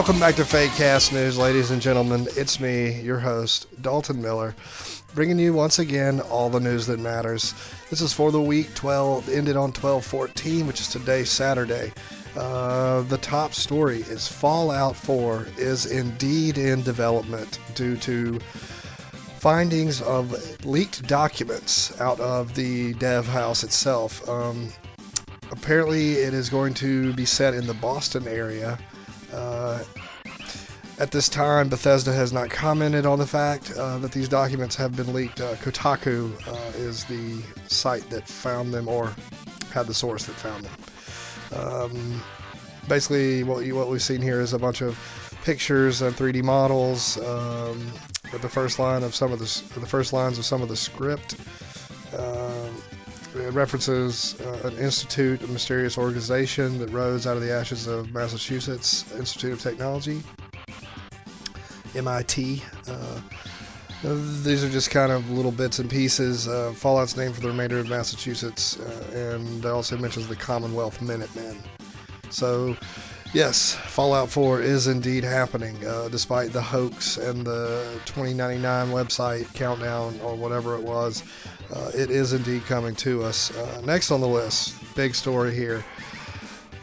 Welcome back to Fate Cast News, ladies and gentlemen. It's me, your host, Dalton Miller, bringing you once again all the news that matters. This is for the week 12, ended on 12-14, which is today, Saturday. Uh, the top story is Fallout 4 is indeed in development due to findings of leaked documents out of the dev house itself. Um, apparently, it is going to be set in the Boston area. Uh, at this time, Bethesda has not commented on the fact uh, that these documents have been leaked. Uh, Kotaku uh, is the site that found them or had the source that found them. Um, basically, what, you, what we've seen here is a bunch of pictures and 3D models um, with the first line of some of the the first lines of some of the script. Um, references uh, an institute, a mysterious organization that rose out of the ashes of Massachusetts Institute of Technology, MIT. Uh, these are just kind of little bits and pieces. Uh, Fallout's named for the remainder of Massachusetts, uh, and it also mentions the Commonwealth Minutemen. So, yes, Fallout 4 is indeed happening, uh, despite the hoax and the 2099 website countdown or whatever it was. Uh, it is indeed coming to us. Uh, next on the list, big story here.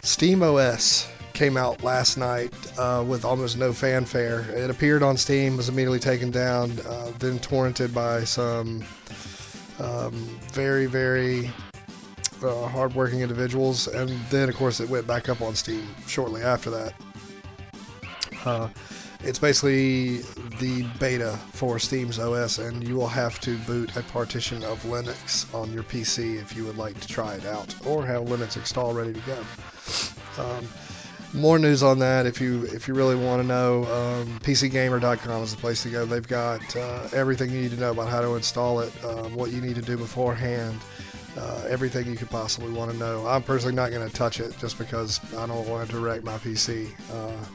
Steam OS came out last night uh, with almost no fanfare. It appeared on Steam, was immediately taken down, uh, then torrented by some um, very, very uh, hardworking individuals, and then of course it went back up on Steam shortly after that. Uh, it's basically the beta for Steam's OS, and you will have to boot a partition of Linux on your PC if you would like to try it out, or have Linux installed ready to go. Um, more news on that if you if you really want to know. Um, PCGamer.com is the place to go. They've got uh, everything you need to know about how to install it, uh, what you need to do beforehand, uh, everything you could possibly want to know. I'm personally not going to touch it just because I don't want to wreck my PC, uh,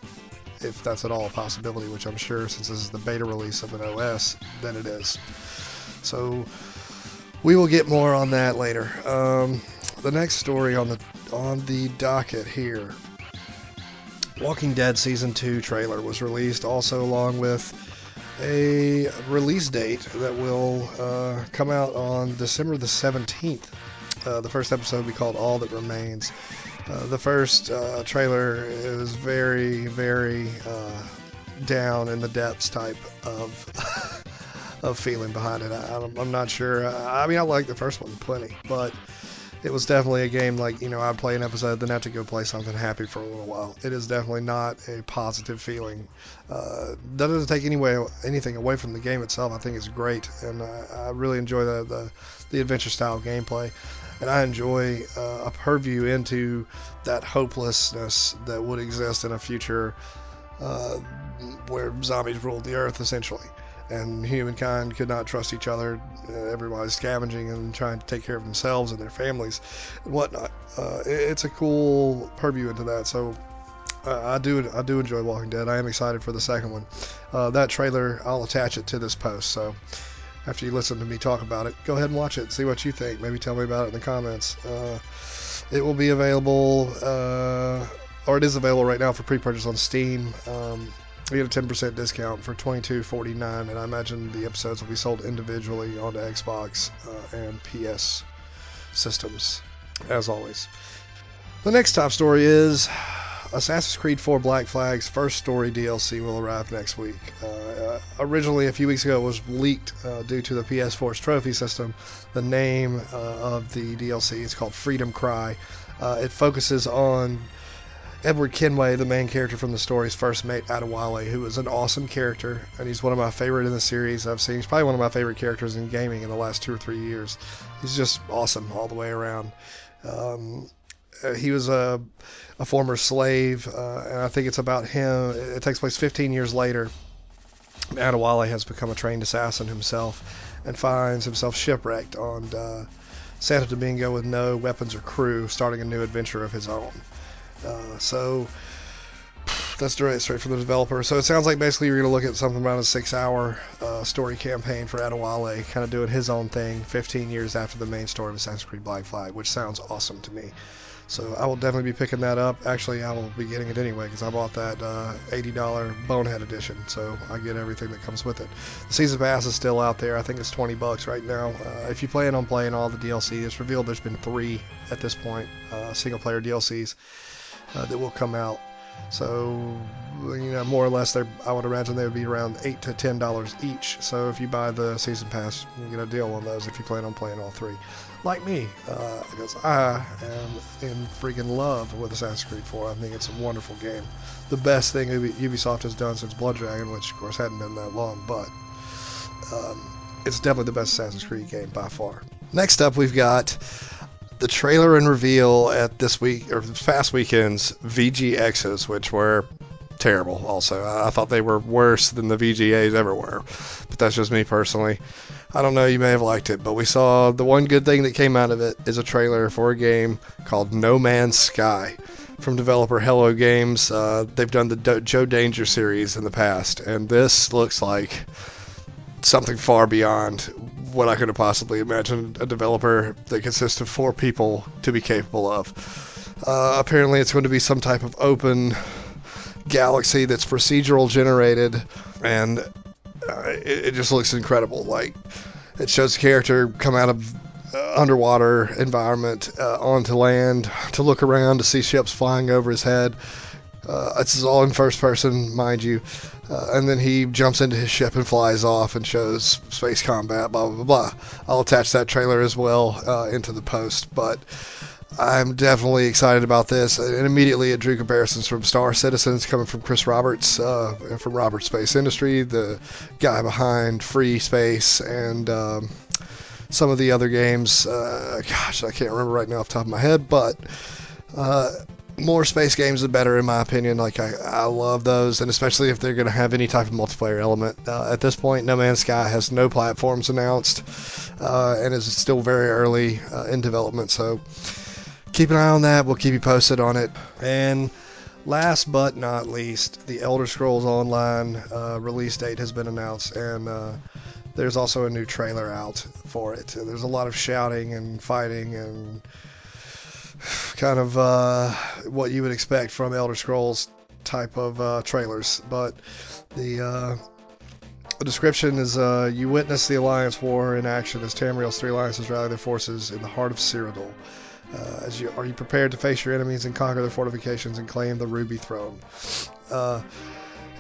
if that's at all a possibility, which I'm sure since this is the beta release of an OS, then it is. So we will get more on that later. Um, the next story on the on the docket here. Walking Dead Season 2 trailer was released, also along with a release date that will uh, come out on December the 17th. Uh, the first episode will be called All That Remains. Uh, the first uh, trailer is very, very uh, down in the depths type of of feeling behind it. I, am not sure. I mean, I like the first one plenty, but it was definitely a game like you know I'd play an episode, then have to go play something happy for a little while. It is definitely not a positive feeling. Uh, that doesn't take any way, anything away from the game itself. I think it's great, and I, I really enjoy the, the, the adventure style gameplay, and I enjoy uh, a purview into that hopelessness that would exist in a future uh, where zombies ruled the earth essentially and humankind could not trust each other. Uh, everybody's scavenging and trying to take care of themselves and their families and whatnot. Uh, it, it's a cool purview into that. So uh, I do I do enjoy Walking Dead. I am excited for the second one. Uh, that trailer I'll attach it to this post. So after you listen to me talk about it, go ahead and watch it. See what you think. Maybe tell me about it in the comments. Uh, it will be available, or it is available right now for pre-purchase on Steam. Um, get a 10% discount for $22.49, and I imagine the episodes will be sold individually onto Xbox uh, and PS systems, as always. The next top story is Assassin's Creed 4 Black Flag's first story DLC will arrive next week. Uh, uh, originally, a few weeks ago, it was leaked uh, due to the PS4's trophy system. The name uh, of the DLC is called Freedom Cry. Uh, it focuses on Edward Kenway, the main character from the story's first mate, Adewale, who is an awesome character, and he's one of my favorite in the series I've seen. He's probably one of my favorite characters in gaming in the last two or three years. He's just awesome all the way around. Um, uh, he was a, a former slave, uh, and I think it's about him. It takes place 15 years later. Adewale has become a trained assassin himself and finds himself shipwrecked on uh, Santo Domingo with no weapons or crew, starting a new adventure of his own. Uh, so that's direct straight from the developer. So it sounds like basically you're going to look at something around a six-hour uh, story campaign for Adewale, kind of doing his own thing 15 years after the main story of Assassin's Creed Black Flag, which sounds awesome to me. So I will definitely be picking that up. Actually, I will be getting it anyway because I bought that uh, $80 Bonehead edition, so I get everything that comes with it. The season pass is still out there. I think it's 20 bucks right now. Uh, if you plan on playing all the DLC, it's revealed there's been three at this point, uh, single player DLCs uh, that will come out. So, you know, more or less, I would imagine they would be around eight to ten dollars each. So if you buy the season pass, you get a deal on those if you plan on playing all three like me, uh, because I am in freaking love with Assassin's Creed 4. I think it's a wonderful game. The best thing Ubisoft has done since Blood Dragon, which of course hadn't been that long, but um, it's definitely the best Assassin's Creed game by far. Next up, we've got the trailer and reveal at this week or Fast weekend's VGXs, which were terrible. Also, I thought they were worse than the VGAs ever were, but that's just me personally. I don't know, you may have liked it, but we saw the one good thing that came out of it is a trailer for a game called No Man's Sky from developer Hello Games. Uh, they've done the Do- Joe Danger series in the past, and this looks like something far beyond what I could have possibly imagined a developer that consists of four people to be capable of. Uh, apparently, it's going to be some type of open galaxy that's procedural generated, and uh, it, it, just looks incredible. Like it shows the character come out of uh, underwater environment uh, onto land to look around to see ships flying over his head. Uh, it's all in first person, mind you. Uh, and then he jumps into his ship and flies off and shows space combat, blah, blah, blah. I'll attach that trailer as well uh, into the post. But I'm definitely excited about this. And immediately it drew comparisons from Star Citizens coming from Chris Roberts uh, from Roberts Space Industry, the guy behind Free Space and um, some of the other games. Uh, gosh, I can't remember right now off the top of my head, but uh, more space games the better in my opinion. Like I, I love those, and especially if they're going to have any type of multiplayer element. Uh, at this point, No Man's Sky has no platforms announced, uh, and is still very early uh, in development. So keep an eye on that. We'll keep you posted on it. And last but not least, the Elder Scrolls Online uh, release date has been announced, and uh, there's also a new trailer out for it. There's a lot of shouting and fighting and kind of uh, what you would expect from Elder Scrolls type of uh, trailers. But the uh, the description is uh, you witness the Alliance War in action as Tamriel's three alliances rally their forces in the heart of Cyrodiil. Uh, as you are you prepared to face your enemies and conquer their fortifications and claim the Ruby Throne? Uh,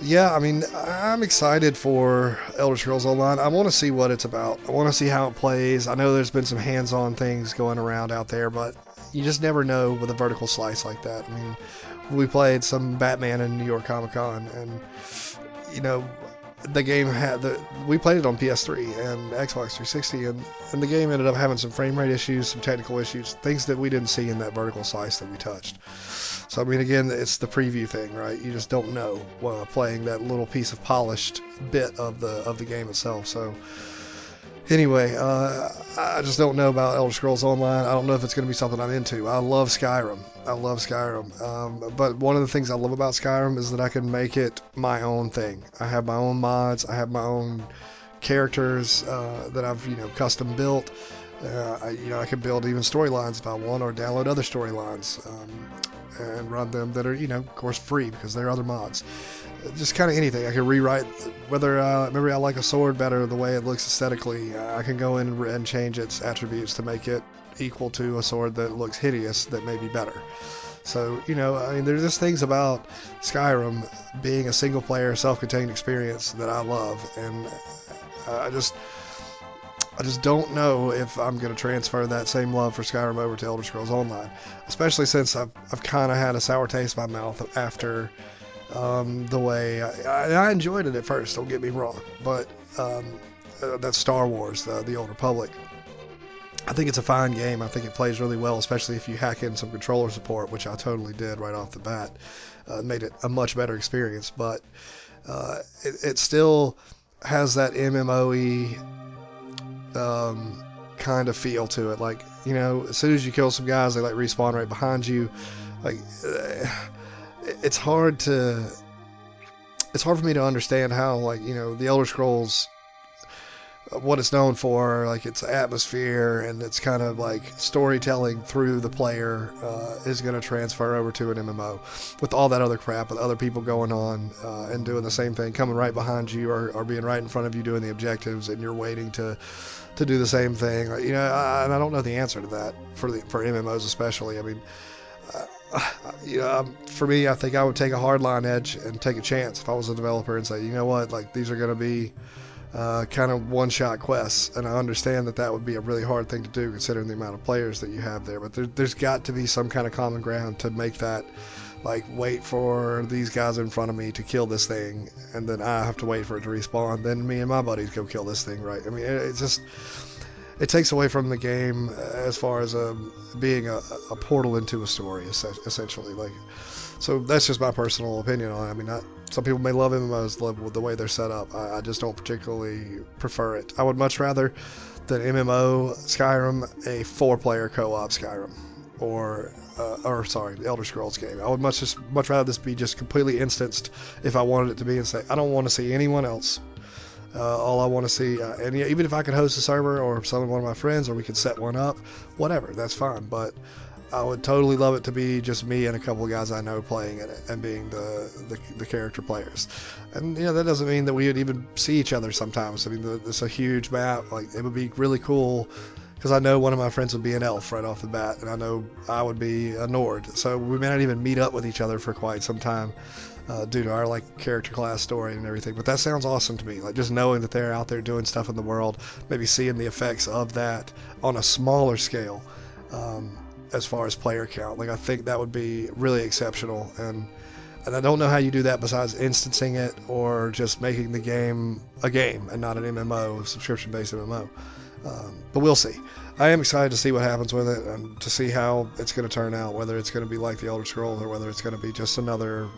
yeah, I mean, I'm excited for Elder Scrolls Online. I want to see what it's about. I want to see how it plays. I know there's been some hands-on things going around out there, but you just never know with a vertical slice like that. I mean, we played some Batman in New York Comic Con, and you know, the game had the we played it on PS3 and Xbox 360 and, and the game ended up having some frame rate issues, some technical issues, things that we didn't see in that vertical slice that we touched. So I mean again it's the preview thing, right? You just don't know while playing that little piece of polished bit of the of the game itself. So anyway, uh, I just don't know about Elder Scrolls Online. I don't know if it's going to be something I'm into. I love Skyrim. I love Skyrim. Um, but one of the things I love about Skyrim is that I can make it my own thing. I have my own mods. I have my own characters uh, that I've you know custom built. Uh, I, you know, I can build even storylines if I want, or download other storylines um, and run them that are, you know, of course, free because they're other mods just kind of anything. I can rewrite whether uh, maybe I like a sword better the way it looks aesthetically. Uh, I can go in and change its attributes to make it equal to a sword that looks hideous that may be better. So you know, I mean, there's just things about Skyrim being a single player, self-contained experience that I love, and I just. I just don't know if I'm going to transfer that same love for Skyrim over to Elder Scrolls Online, especially since I've, I've kind of had a sour taste in my mouth after um, the way I, I, enjoyed it at first. Don't get me wrong, but um, uh, that's Star Wars, the, the Old Republic. I think it's a fine game. I think it plays really well, especially if you hack in some controller support, which I totally did right off the bat. Uh, made it a much better experience, but uh, it, it, still has that MMOE um, kind of feel to it. Like you know, as soon as you kill some guys, they like respawn right behind you. Like. It's hard to it's hard for me to understand how like you know the Elder Scrolls what it's known for, like its atmosphere and its kind of like storytelling through the player, uh, is going to transfer over to an MMO with all that other crap, with other people going on uh, and doing the same thing, coming right behind you or, or being right in front of you doing the objectives, and you're waiting to to do the same thing. You know, I, and I don't know the answer to that for the for MMOs especially. I mean. Uh, know, um, for me, I think I would take a hardline edge and take a chance if I was a developer and say, you know what, like these are going to be uh, kind of one shot quests. And I understand that that would be a really hard thing to do considering the amount of players that you have there. But there, there's got to be some kind of common ground to make that like wait for these guys in front of me to kill this thing and then I have to wait for it to respawn. Then me and my buddies go kill this thing, right? I mean, it's just. It takes away from the game as far as um, being a, a portal into a story, essentially. Like, so that's just my personal opinion on it. I mean, not, some people may love MMOs the, the way they're set up. I, I, just don't particularly prefer it. I would much rather than MMO Skyrim a four-player co-op Skyrim, or uh, or sorry, Elder Scrolls game. I would much just much rather this be just completely instanced if I wanted it to be, and say I don't want to see anyone else. Uh, all I want to see, uh, and even if I could host a server or some one of my friends, or we could set one up, whatever, that's fine. But I would totally love it to be just me and a couple of guys I know playing it and being the, the, the character players. And you know that doesn't mean that we would even see each other sometimes. I mean, the, it's a huge map. Like it would be really cool because I know one of my friends would be an elf right off the bat, and I know I would be a Nord. So we may not even meet up with each other for quite some time. Uh, due to our like character class story and everything. But that sounds awesome to me. Like just knowing that they're out there doing stuff in the world, maybe seeing the effects of that on a smaller scale. Um, as far as player count. Like I think that would be really exceptional, and and I don't know how you do that besides instancing it or just making the game a game and not an MMO, subscription-based MMO. Um, but we'll see. I am excited to see what happens with it and to see how it's going to turn out. Whether it's going to be like the Elder Scrolls or whether it's going to be just another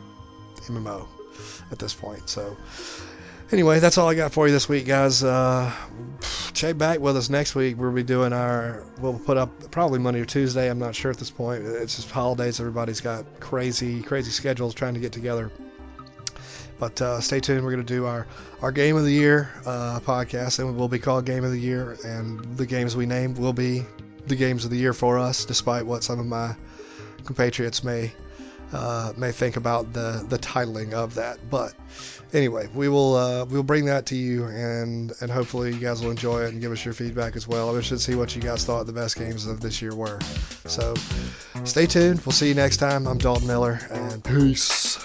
MMO at this point. So anyway, that's all I got for you this week, guys. Uh, check back with us next week. We'll be doing our. We'll put up probably Monday or Tuesday. I'm not sure at this point. It's just holidays. Everybody's got crazy, crazy schedules trying to get together. But uh, stay tuned. We're going to do our, our Game of the Year uh, podcast, and it will be called Game of the Year. And the games we name will be the games of the year for us, despite what some of my compatriots may uh, may think about the the titling of that. But anyway, we will uh, we'll bring that to you, and and hopefully you guys will enjoy it and give us your feedback as well. I'm to see what you guys thought the best games of this year were. So stay tuned. We'll see you next time. I'm Dalton Miller, and peace.